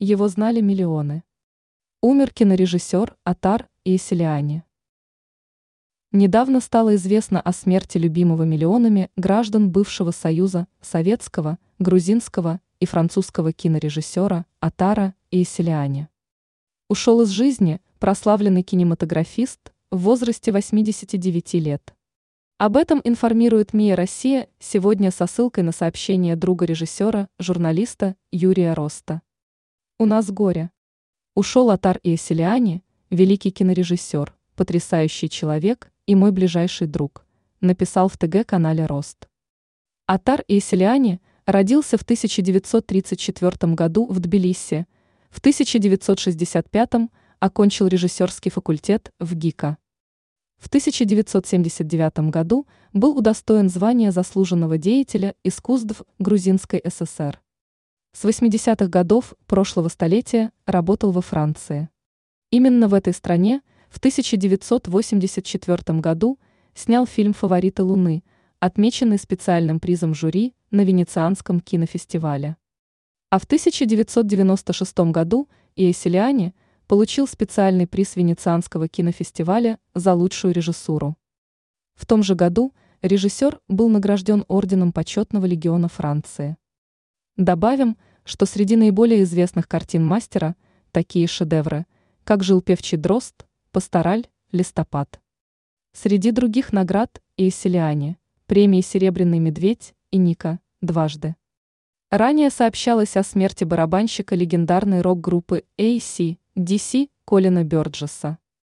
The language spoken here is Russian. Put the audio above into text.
Его знали миллионы. Умер кинорежиссер Атар Иеселиани. Недавно стало известно о смерти любимого миллионами граждан бывшего Союза советского, грузинского и французского кинорежиссера Атара Иеселиани. Ушел из жизни прославленный кинематографист в возрасте 89 лет. Об этом информирует МИА Россия сегодня со ссылкой на сообщение друга режиссера, журналиста Юрия Роста. У нас горе. Ушел Атар Иеселиани, великий кинорежиссер, потрясающий человек и мой ближайший друг, написал в ТГ-канале Рост. Атар Иеселиани родился в 1934 году в Тбилиси, в 1965 окончил режиссерский факультет в ГИКа. В 1979 году был удостоен звания заслуженного деятеля искусств Грузинской ССР. С 80-х годов прошлого столетия работал во Франции. Именно в этой стране в 1984 году снял фильм «Фавориты Луны», отмеченный специальным призом жюри на Венецианском кинофестивале. А в 1996 году Иеселиани получил специальный приз Венецианского кинофестиваля за лучшую режиссуру. В том же году режиссер был награжден Орденом Почетного легиона Франции. Добавим, что среди наиболее известных картин мастера такие шедевры, как «Жил певчий дрозд», «Пастораль», «Листопад». Среди других наград и Исселиане, премии «Серебряный медведь» и «Ника» дважды. Ранее сообщалось о смерти барабанщика легендарной рок-группы AC/DC Колина Бёрджеса.